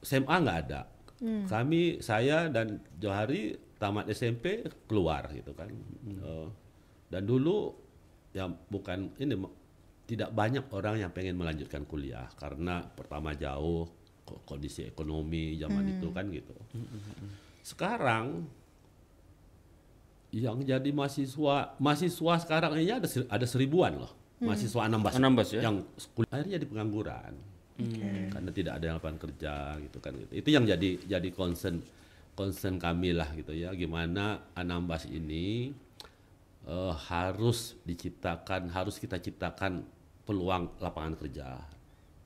SMA nggak ada. Kami saya dan Johari tamat SMP keluar gitu kan. Eh, dan dulu ya bukan ini tidak banyak orang yang pengen melanjutkan kuliah karena pertama jauh ko- kondisi ekonomi zaman itu kan gitu. Sekarang yang jadi mahasiswa mahasiswa sekarang ini ada ada seribuan loh. Mahasiswa Anambas, Anambas ya? yang kuliah akhirnya jadi pengangguran karena tidak ada lapangan kerja gitu kan. Gitu. itu yang jadi jadi concern concern kami lah gitu ya. Gimana Anambas ini eh, harus diciptakan harus kita ciptakan peluang lapangan kerja.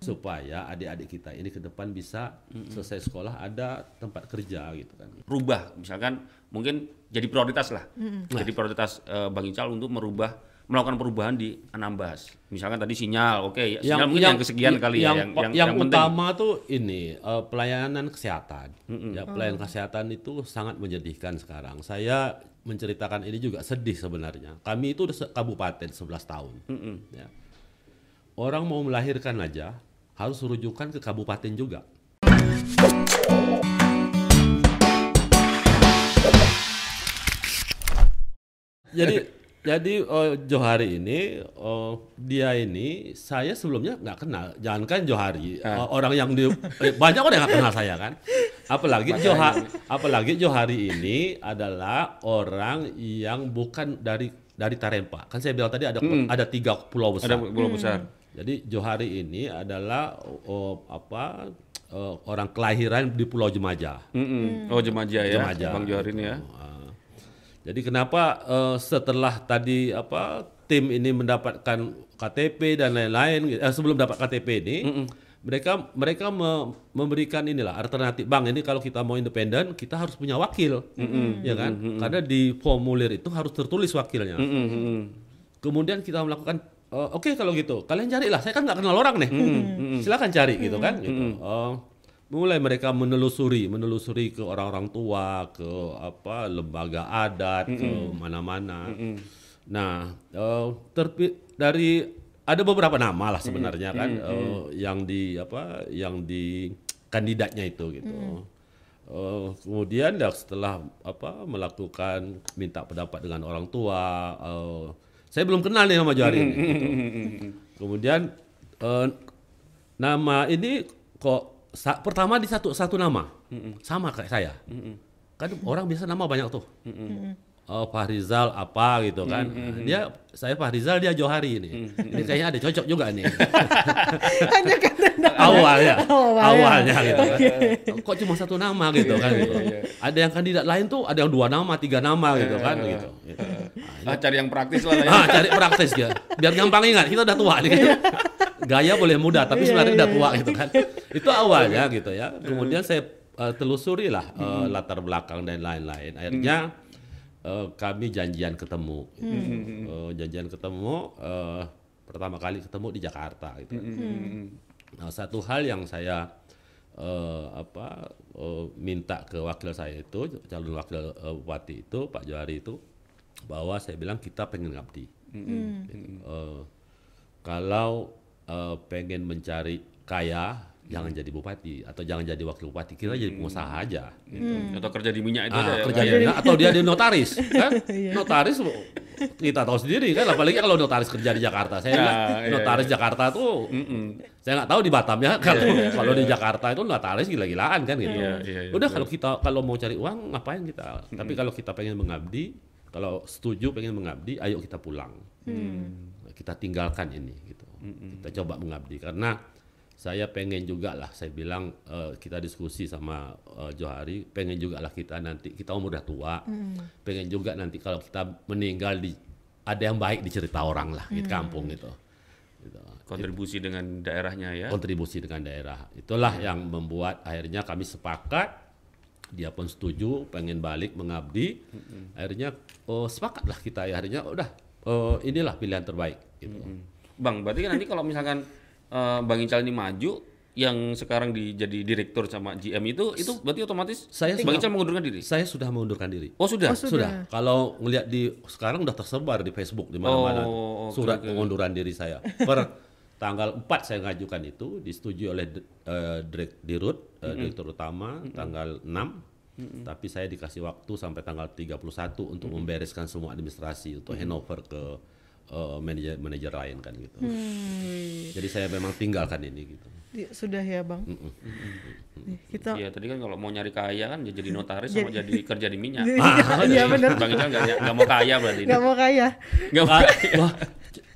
Supaya adik-adik kita ini ke depan bisa selesai sekolah ada tempat kerja gitu kan. Rubah misalkan mungkin jadi prioritas lah. Jadi prioritas eh, Bang Ical untuk merubah melakukan perubahan di Anambas. Misalkan tadi sinyal oke ya sinyal mungkin yang, kesekian kali yang, ya yang yang, yang penting. utama tuh ini eh, pelayanan kesehatan. Ya pelayanan kesehatan itu sangat menyedihkan sekarang. Saya menceritakan ini juga sedih sebenarnya. Kami itu kabupaten 11 tahun. Ya. orang mau melahirkan aja harus rujukan ke kabupaten juga. Jadi jadi eh, Johari ini eh, dia ini saya sebelumnya nggak kenal. Jangankan Johari eh, orang yang di eh, banyak orang yang nggak kenal saya kan. Apalagi Joha apalagi Johari ini adalah orang yang bukan dari dari Tarempa. Kan saya bilang tadi ada ada tiga pulau besar. ada pulau besar. Jadi Johari ini adalah oh, apa eh, orang kelahiran di Pulau Jemaja Mm-mm. oh Jemaja ya Jemaja. Bang Johar ini ya. Ah. Jadi kenapa eh, setelah tadi apa tim ini mendapatkan KTP dan lain-lain, gitu, eh, sebelum dapat KTP ini, mereka mereka me- memberikan inilah alternatif. Bang, ini kalau kita mau independen, kita harus punya wakil, ya kan? Karena di formulir itu harus tertulis wakilnya. Mm-mm, mm-mm. Kemudian kita melakukan eh, oke kalau gitu, kalian carilah. Saya kan nggak kenal orang nih, silakan cari gitu kan. Gitu. Eh, mulai mereka menelusuri, menelusuri ke orang-orang tua, ke apa lembaga adat, ke mana-mana. Nah, eh, terpi- dari ada beberapa nama lah sebenarnya kan eh, yang di apa, yang di kandidatnya itu gitu. Eh, kemudian ya setelah apa melakukan minta pendapat dengan orang tua, eh, saya belum kenal nih sama Johari ini. gitu. Kemudian eh, nama ini kok sa- pertama di satu satu nama. Sama kayak saya. Kan orang biasa nama banyak tuh. Oh Fahrizal apa gitu kan. Dia saya Fahrizal dia Johari ini. Ini kayaknya ada cocok juga nih. Hanya karena awalnya. Awalnya. awalnya gitu. Kan kok cuma satu nama gitu kan? Gitu ada yang kandidat lain tuh ada yang dua nama tiga nama gitu kan gitu, gitu. ah, cari yang praktis lah ya. ah cari praktis ya biar gampang ingat kita udah tua nih. Kan. gaya boleh muda tapi sebenarnya udah tua gitu kan. Itu awalnya gitu ya. Kemudian saya eh, telusuri lah eh, latar belakang dan lain-lain. Akhirnya eh, kami janjian ketemu. Eh, janjian ketemu eh, pertama kali ketemu di Jakarta gitu Nah, satu hal yang saya eh, apa eh, minta ke wakil saya itu calon wakil eh, bupati itu Pak Johari itu bahwa saya bilang kita pengen ngabdi. Gitu. Eh, kalau eh, pengen mencari kaya jangan jadi bupati atau jangan jadi wakil bupati kita jadi pengusaha aja. Gitu. atau kerja di minyak itu Ah, aja ya, kerja di ya? mana? atau dia di notaris kan notaris kita tahu sendiri kan apalagi kalau notaris kerja di Jakarta. Saya Ya, bilang, iya, notaris Jakarta tuh saya nggak tahu di Batam ya kalau kalau di Jakarta itu notaris gila-gilaan kan gitu. Iya, iya, iya, udah kalau kita kalau mau cari uang ngapain kita? Tapi kalau kita pengen mengabdi kalau setuju pengen mengabdi ayo kita pulang. Kita tinggalkan ini gitu kita coba mengabdi. Karena saya pengen juga lah saya bilang eh, kita diskusi sama eh, Johari pengen juga lah kita nanti kita umur udah tua pengen juga nanti kalau kita meninggal di ada yang baik dicerita orang lah di kampung gitu, gitu. kontribusi dengan daerahnya ya? Kontribusi dengan daerah. Itulah yang membuat akhirnya kami sepakat. Dia pun setuju pengen balik mengabdi. Akhirnya oh, sepakat lah kita. Ya akhirnya udah oh, inilah pilihan terbaik gitu. Bang berarti kan nanti kalau misalkan eh, Bang Ical ini maju yang sekarang di, jadi direktur sama GM itu itu berarti otomatis Saya Bang sudah- Ical mengundurkan diri saya sudah mengundurkan diri oh sudah Oh, sudah. Kalau ngelihat di sekarang udah tersebar di Facebook di mana-mana Oh, oke, surat oke. pengunduran diri saya per tanggal 4 saya ngajukan itu disetujui oleh uh, direk, dirut uh, mm-hmm. direktur utama tanggal 6 mm-hmm. tapi saya dikasih waktu sampai tanggal 31 untuk mm-hmm. membereskan semua administrasi untuk mm-hmm. handover ke uh, manajer manajer lain kan gitu. Hmm. Jadi saya memang tinggalkan ini gitu. Sudah ya bang. Mm -mm. Kita. Iya tadi kan kalau mau nyari kaya kan ya jadi notaris sama jadi kerja di minyak. Iya benar. Bang Ical nggak mau kaya berarti. Nggak mau kaya. Nggak mau kaya. Wah,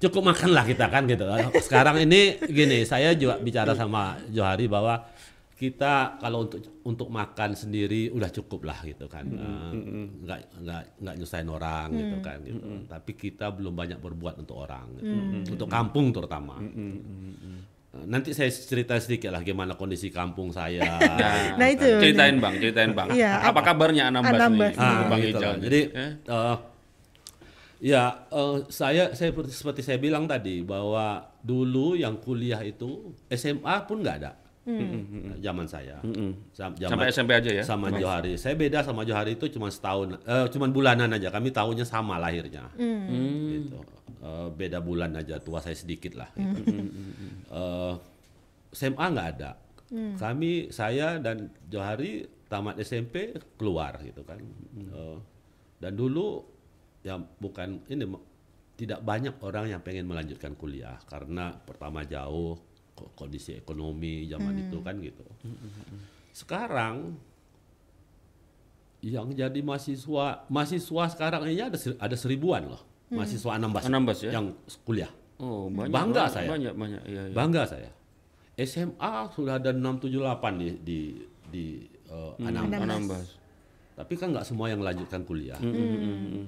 cukup makan lah kita kan gitu. Sekarang ini gini, saya juga bicara sama Johari bahwa kita kalau untuk untuk makan sendiri udah cukup lah gitu kan mm -hmm. nggak nggak nggak nyusahin orang mm -hmm. gitu kan gitu mm -hmm. tapi kita belum banyak berbuat untuk orang gitu. mm -hmm. untuk kampung terutama mm -hmm. nanti saya cerita sedikit lah gimana kondisi kampung saya nah, nah itu ceritain bang ceritain bang ya, apa, apa kabarnya Anambas, Anambas nih ah, bang gitu jadi eh? uh, Ya, uh, saya saya seperti saya bilang tadi bahwa dulu yang kuliah itu SMA pun nggak ada. Hmm. Zaman saya. Hmm. Zaman, Sampai SMP aja ya. Sama Johari. Saya beda sama Johari itu cuma setahun, uh, cuma bulanan aja. Kami tahunya sama lahirnya. Hmm. Gitu. Uh, beda bulan aja, tua saya sedikit lah. Gitu. Hmm. Uh, SMA nggak ada. Hmm. Kami, saya dan Johari tamat SMP keluar gitu kan. Hmm. Uh, dan dulu ya bukan ini tidak banyak orang yang pengen melanjutkan kuliah karena pertama jauh kondisi ekonomi zaman hmm. itu kan gitu. Sekarang yang jadi mahasiswa mahasiswa sekarang ini ada ada seribuan loh hmm. mahasiswa Anambas, Anambas ya? yang kuliah. Oh, banyak, bangga banyak, saya. Banyak banyak iya, iya. Bangga saya. SMA sudah ada 678 di di di uh, Anambas. Anambas. Tapi kan nggak semua yang melanjutkan kuliah. Hmm. Hmm.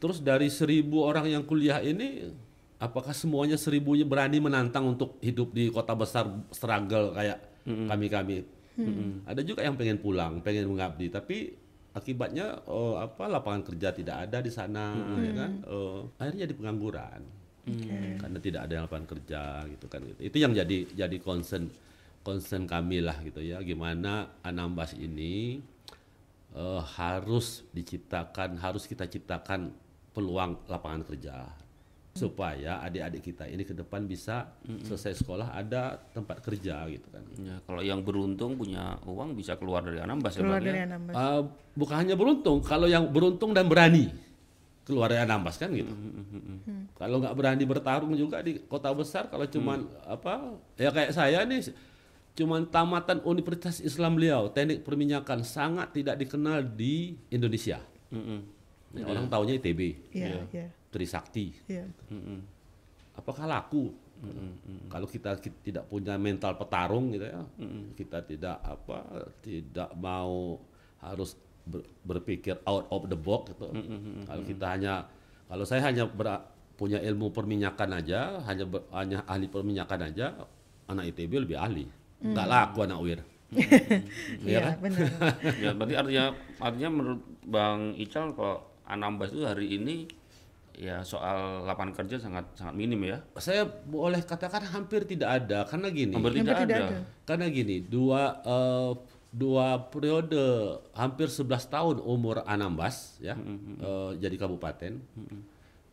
Terus dari seribu orang yang kuliah ini apakah semuanya seribunya berani menantang untuk hidup di kota besar struggle kayak kami-kami? Mm -hmm. Ada juga yang pengen pulang, pengen mengabdi, tapi akibatnya oh, apa lapangan kerja tidak ada di sana, mm -hmm. ya kan? Oh, akhirnya di pengangguran okay. karena tidak ada lapangan kerja gitu kan. Itu yang jadi jadi concern concern kami lah gitu ya, gimana Anambas ini uh, harus diciptakan, harus kita ciptakan peluang lapangan kerja supaya adik-adik kita ini ke depan bisa mm-hmm. selesai sekolah ada tempat kerja gitu kan. Ya, kalau yang beruntung punya uang bisa keluar dari Anambas ya, keluar ya, dari Anambas. Uh, bukan hanya beruntung, kalau yang beruntung dan berani keluar dari Anambas kan gitu. Mm-hmm. Kalau nggak berani bertarung juga di kota besar, kalau cuman mm. apa ya kayak saya nih cuman tamatan Universitas Islam Beliau teknik perminyakan sangat tidak dikenal di Indonesia. Mm-hmm. Ya, yeah. Orang tahunya ITB. Yeah, yeah. Trisakti. Yeah. Mm-hmm. Apakah laku? Mm-hmm. Kalau kita, kita tidak punya mental petarung gitu ya, mm-hmm. kita tidak apa, tidak mau harus ber, berpikir out of the box gitu. Mm-hmm. Kalau kita hanya, kalau saya hanya ber, punya ilmu perminyakan aja, hanya ber, hanya ahli perminyakan aja, anak ITB lebih ahli. Mm. Gak laku anak UIR. Iya kan? benar. ya berarti artinya artinya menurut Bang Ical kalau Anambas itu hari ini ya soal lapangan kerja sangat sangat minim ya. Saya boleh katakan hampir tidak ada karena gini. Hampir, tidak, tidak ada. ada. Karena gini, dua uh, dua periode hampir 11 tahun umur Anambas ya mm -hmm. uh, jadi kabupaten. Mm -hmm.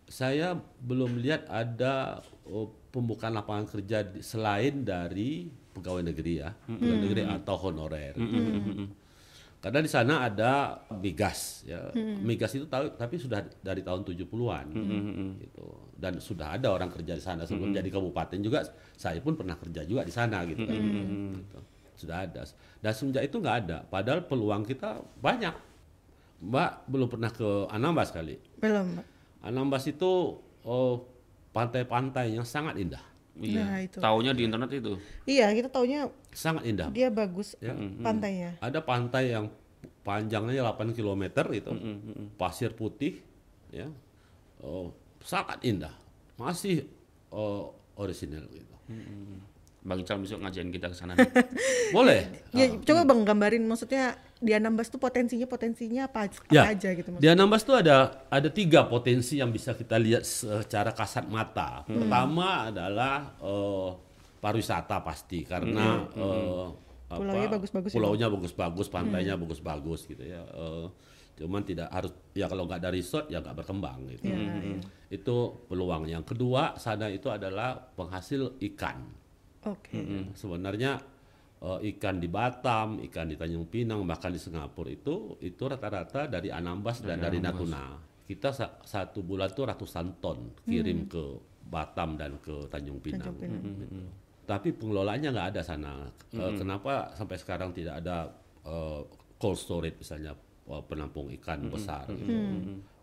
Saya belum lihat ada uh, pembukaan lapangan kerja selain dari pegawai negeri ya, mm -hmm. pegawai negeri atau honorer. Mm -hmm. Karena di sana ada migas ya. Hmm. Migas itu tahu tapi sudah dari tahun 70-an hmm, hmm, hmm. gitu. Dan sudah ada orang kerja di sana sebelum hmm. jadi kabupaten juga saya pun pernah kerja juga di sana gitu kan. Hmm. Gitu. Sudah ada. Dan semenjak itu nggak ada. Padahal peluang kita banyak. Mbak belum pernah ke Anambas kali. Belum, Mbak. Anambas itu oh, pantai-pantai yang sangat indah. Iya. Nah, itu. Taunya di internet itu. Iya, kita taunya sangat indah. Dia bagus ya. pantainya. Ada pantai yang panjangnya 8 km itu. Mm -hmm. Pasir putih ya. Oh, sangat indah. Masih oh, orisinal gitu. Mm -hmm. Bang Ical besok ngajain kita ke sana. Boleh. Ya, oh. coba Bang gambarin maksudnya di Anambas tuh potensinya potensinya apa, apa ya, aja gitu maksudnya. Di Anambas tuh ada ada tiga potensi yang bisa kita lihat secara kasat mata. Hmm. Pertama adalah uh, pariwisata pasti karena hmm. uh, pulaunya bagus-bagus. Pulaunya bagus-bagus, pantainya hmm. bagus-bagus gitu ya. Uh, Cuman tidak harus ya kalau nggak ada resort ya nggak berkembang gitu. Iya, iya. Itu peluang. Yang kedua sana itu adalah penghasil ikan. Oke. Sebenarnya eh, ikan di Batam, ikan di Tanjung Pinang, bahkan di Singapura itu itu rata-rata dari Anambas dan dari Natuna. Kita sa- satu bulan tuh ratusan ton kirim ke Batam dan ke Tanjung Pinang. Tanjung Pinang. Gitu. Tapi pengelolaannya nggak ada sana. Eh, kenapa sampai sekarang tidak ada eh, cold storage misalnya eh, penampung ikan besar? gitu.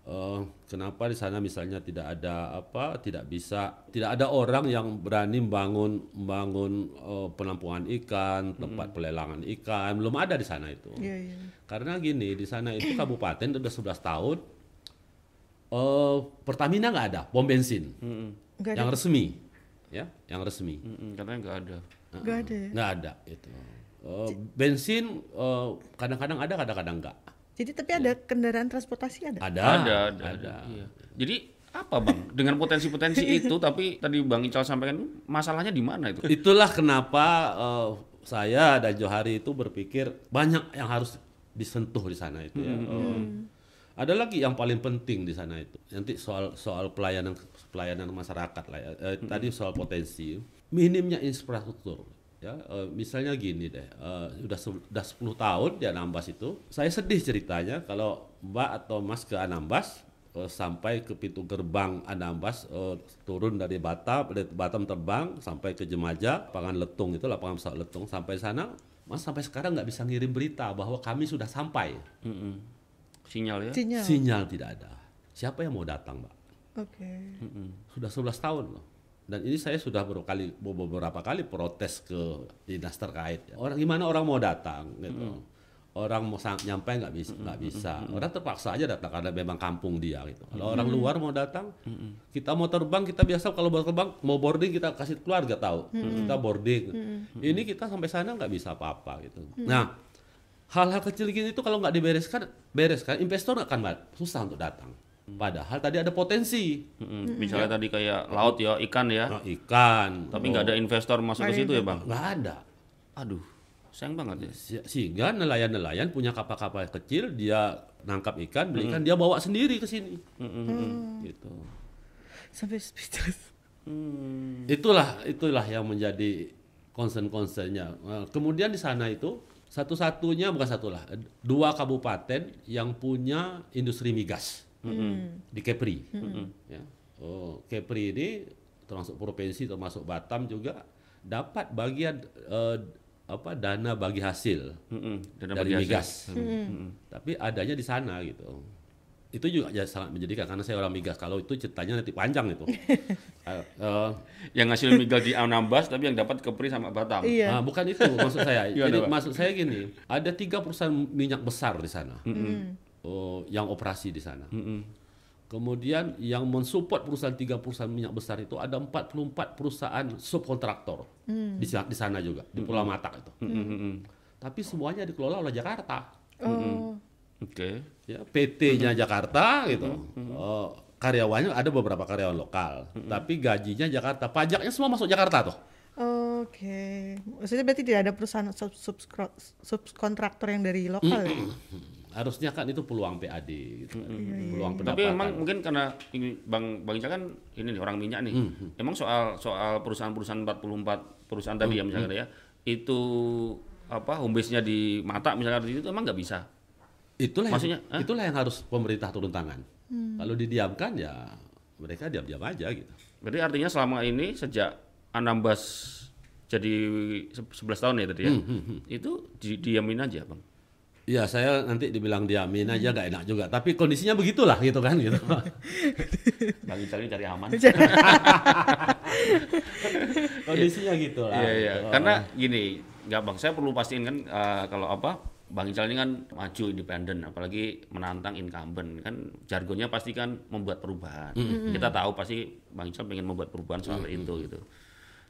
Eh, kenapa di sana misalnya tidak ada apa tidak bisa tidak ada orang yang berani bangun bangun eh, penampungan ikan tempat pelelangan ikan belum ada di sana itu Iya, iya. karena gini di sana itu kabupaten udah 11 tahun eh Pertamina nggak ada pom bensin Nggak ada. yang resmi ya yang resmi Mm-mm, katanya nggak ada. Nggak ada ya? nggak ada itu Eh, bensin eh, kadang-kadang ada kadang-kadang nggak Jadi tapi ada kendaraan transportasi ada? ada ada, ada, ada. Iya. Jadi apa bang? Dengan potensi-potensi itu, tapi tadi bang Ical sampaikan masalahnya di mana itu? Itulah kenapa eh, saya dan Johari itu berpikir banyak yang harus disentuh di sana itu ya. Eh, ada lagi yang paling penting di sana itu. Nanti soal soal pelayanan pelayanan masyarakat lah ya. Eh, Tadi soal potensi, minimnya infrastruktur. Ya, eh, misalnya gini deh, eh, udah se- udah 10 tahun di Anambas itu, saya sedih ceritanya kalau Mbak atau Mas ke Anambas eh, sampai ke pintu gerbang Anambas eh, turun dari Batam dari Batam terbang sampai ke Jemaja lapangan Letung itu lapangan pesawat Letung sampai sana Mas sampai sekarang nggak bisa ngirim berita bahwa kami sudah sampai Mm-mm. Sinyal ya? Sinyal. sinyal tidak ada siapa yang mau datang Mbak Oke. sudah 11 tahun loh dan ini saya sudah beberapa kali beberapa kali protes ke dinas terkait ya. orang gimana orang mau datang gitu. Orang mau nyampe nggak bisa nggak bisa. orang terpaksa aja datang karena memang kampung dia gitu. Kalau orang luar mau datang kita mau terbang kita biasa kalau mau terbang mau boarding kita kasih keluarga tahu. Kita boarding. Ini kita sampai sana nggak bisa apa-apa gitu. Nah hal-hal kecil gini itu kalau nggak dibereskan bereskan investor akan susah untuk datang padahal tadi ada potensi. Mm-mm. Misalnya tadi kayak laut ya, ikan ya, Nah, ikan. Tapi nggak ada investor masuk ke situ ya bang? nggak ada. Aduh, sayang banget ya. Se- sehingga nelayan-nelayan punya kapal-kapal kecil dia nangkap ikan beli ikan dia bawa sendiri ke sini. Gitu. Sampai speechless. Hmm. itulah itulah yang menjadi concern-concernnya. Nah, kemudian di sana itu satu-satunya bukan satulah dua kabupaten yang punya industri migas di Kepri ya oh Kepri ini termasuk provinsi termasuk Batam juga dapat bagian eh, apa dana bagi hasil Mm-mm. Dan dari dapat migas. Mm-mm. Tapi adanya di sana gitu. Itu juga ya sangat menjadikan karena saya orang migas. Kalau itu ceritanya nanti panjang itu. Eh, eh, Yang hasil migas di Anambas, tapi yang dapat kepri sama Batam. Iya. ah, bukan itu maksud saya. Jadi maksud saya gini, ada tiga perusahaan minyak besar di sana. Oh, yang operasi di sana. Mm-mm. Kemudian yang mensupport perusahaan tiga perusahaan minyak besar itu ada 44 perusahaan subkontraktor di, sa- di sana juga di Pulau Matak itu. Mm-mm, mm-mm. Tapi semuanya dikelola oleh Jakarta. Oh. Oke. ya PT-nya Jakarta gitu. Oh, karyawannya ada beberapa karyawan lokal, tapi gajinya Jakarta, pajaknya semua masuk Jakarta tuh. Oke. Maksudnya berarti tidak ada perusahaan sub subkontraktor yang dari lokal ya? Harusnya kan itu peluang PAD gitu. kan. Peluang Tapi pendapatan. emang mungkin karena ini Bang Bang Ica kan ini nih orang minyak nih. Hmm, Emang soal soal perusahaan-perusahaan 44 perusahaan tadi ya Hmm, misalnya ya. Itu apa home base-nya di Mata misalnya di itu emang nggak bisa. itulah yang, Maksudnya, hah? itulah yang harus pemerintah turun tangan. Kalau didiamkan ya mereka diam-diam aja gitu. Berarti artinya selama ini sejak Anambas jadi se- 11 tahun ya tadi ya. Hmm, Itu di, diamin aja, Bang. Ya saya nanti dibilang diamin aja gak enak juga, tapi kondisinya begitulah gitu kan gitu. Bang Ical ini cari aman. kondisinya gitu lah. Iya iya. gitu. Karena gini, nggak bang, saya perlu pastiin kan eh, kalau apa Bang Ical ini kan maju independen, apalagi menantang incumbent kan jargonnya pasti kan membuat perubahan. Kita tahu pasti Bang Ical pengen membuat perubahan soal itu gitu.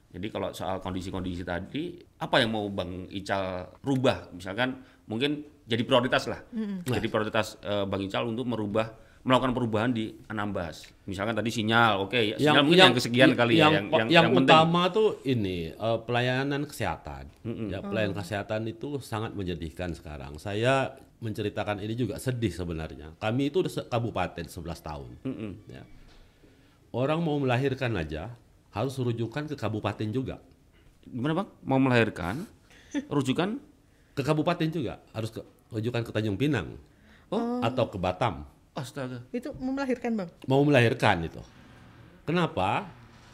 Jadi kalau soal kondisi-kondisi tadi, apa yang mau Bang Ical rubah? Misalkan mungkin jadi prioritas lah, jadi prioritas eh, Bang Ical untuk merubah melakukan perubahan di Anambas. Misalkan tadi sinyal, oke, ya, sinyal mungkin yang, kesekian kali yang, ya, yang, yang, yang, yang penting. utama tuh ini eh, pelayanan kesehatan. Ya, pelayanan kesehatan itu sangat menyedihkan sekarang. Saya menceritakan ini juga sedih sebenarnya. Kami itu udah se- kabupaten 11 tahun. Ya. Orang mau melahirkan aja harus rujukan ke kabupaten juga. Gimana bang? Mau melahirkan, rujukan? Ke kabupaten juga harus ke, rujukan ke Tanjung Pinang atau ke Batam. Astaga. Itu mau melahirkan bang? mau melahirkan itu. Kenapa?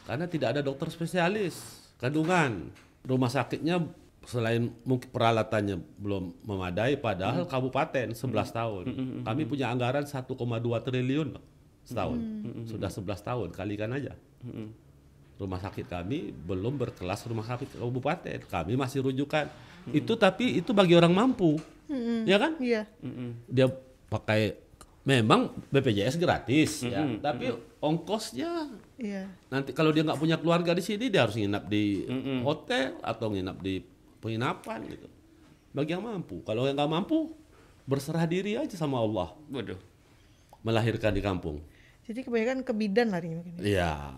Karena tidak ada dokter spesialis kandungan. Rumah sakitnya selain mungkin peralatannya belum memadai padahal kabupaten 11 tahun. Kami punya anggaran 1,2 triliun setahun. Sudah 11 tahun, kalikan aja. Rumah sakit kami belum berkelas rumah sakit kabupaten. Kami masih rujukan. Itu tapi itu bagi orang mampu. Ya kan? Iya. dia pakai memang BPJS gratis ya tapi ongkosnya Iya. nanti kalau dia nggak punya keluarga di sini dia harus nginap di hotel atau nginap di penginapan gitu bagi yang mampu kalau yang nggak mampu berserah diri aja sama Allah Waduh. melahirkan di kampung Jadi kebanyakan ke bidan larinya mungkin. Iya.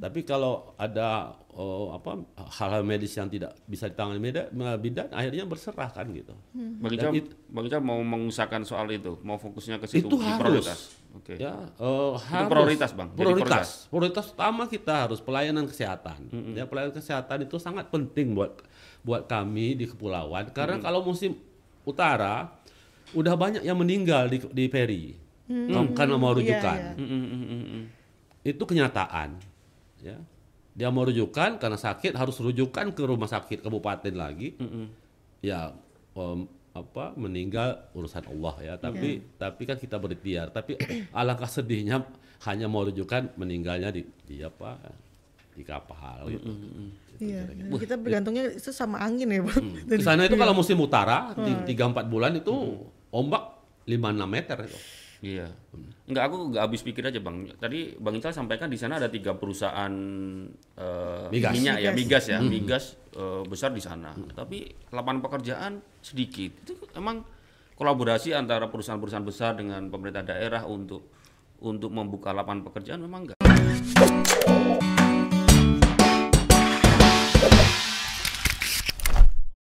Tapi kalau ada oh, apa hal-hal medis yang tidak bisa ditangani meda- bidan, akhirnya berserah kan gitu. Bang Dan Ical, it- Bang Ical mau mengusahakan soal itu, mau fokusnya ke situ Itu di harus. prioritas. Oke. Ya, eh, harus. prioritas, Bang. Jadi Prioritas. Prioritas utama kita harus pelayanan kesehatan. Ya, pelayanan kesehatan itu sangat penting buat buat kami di kepulauan karena kalau musim utara udah banyak yang meninggal di di Peri karena mau Iya, rujukan. iya. Mm, mm, mm, mm, mm. Itu kenyataan. Ya. Dia mau rujukan karena sakit harus rujukan ke rumah sakit kabupaten lagi. Ya em, apa meninggal urusan Allah ya. Tapi tapi kan kita berikhtiar. Tapi alangkah sedihnya hanya mau rujukan meninggalnya di di apa di kapal gitu. Iya. Dan kita bergantungnya itu sama angin ya bang. Di sana itu kalau musim utara tiga empat bulan itu ombak 5 6 meter itu. Iya. Enggak, aku nggak habis pikir aja bang. Tadi bang Ical sampaikan di sana ada tiga perusahaan eh, Migas. minyak ya, Migas. migas ya, migas eh, besar di sana. Tapi lapangan pekerjaan sedikit. Itu emang kolaborasi antara perusahaan-perusahaan besar dengan pemerintah daerah untuk untuk membuka lapangan pekerjaan memang enggak.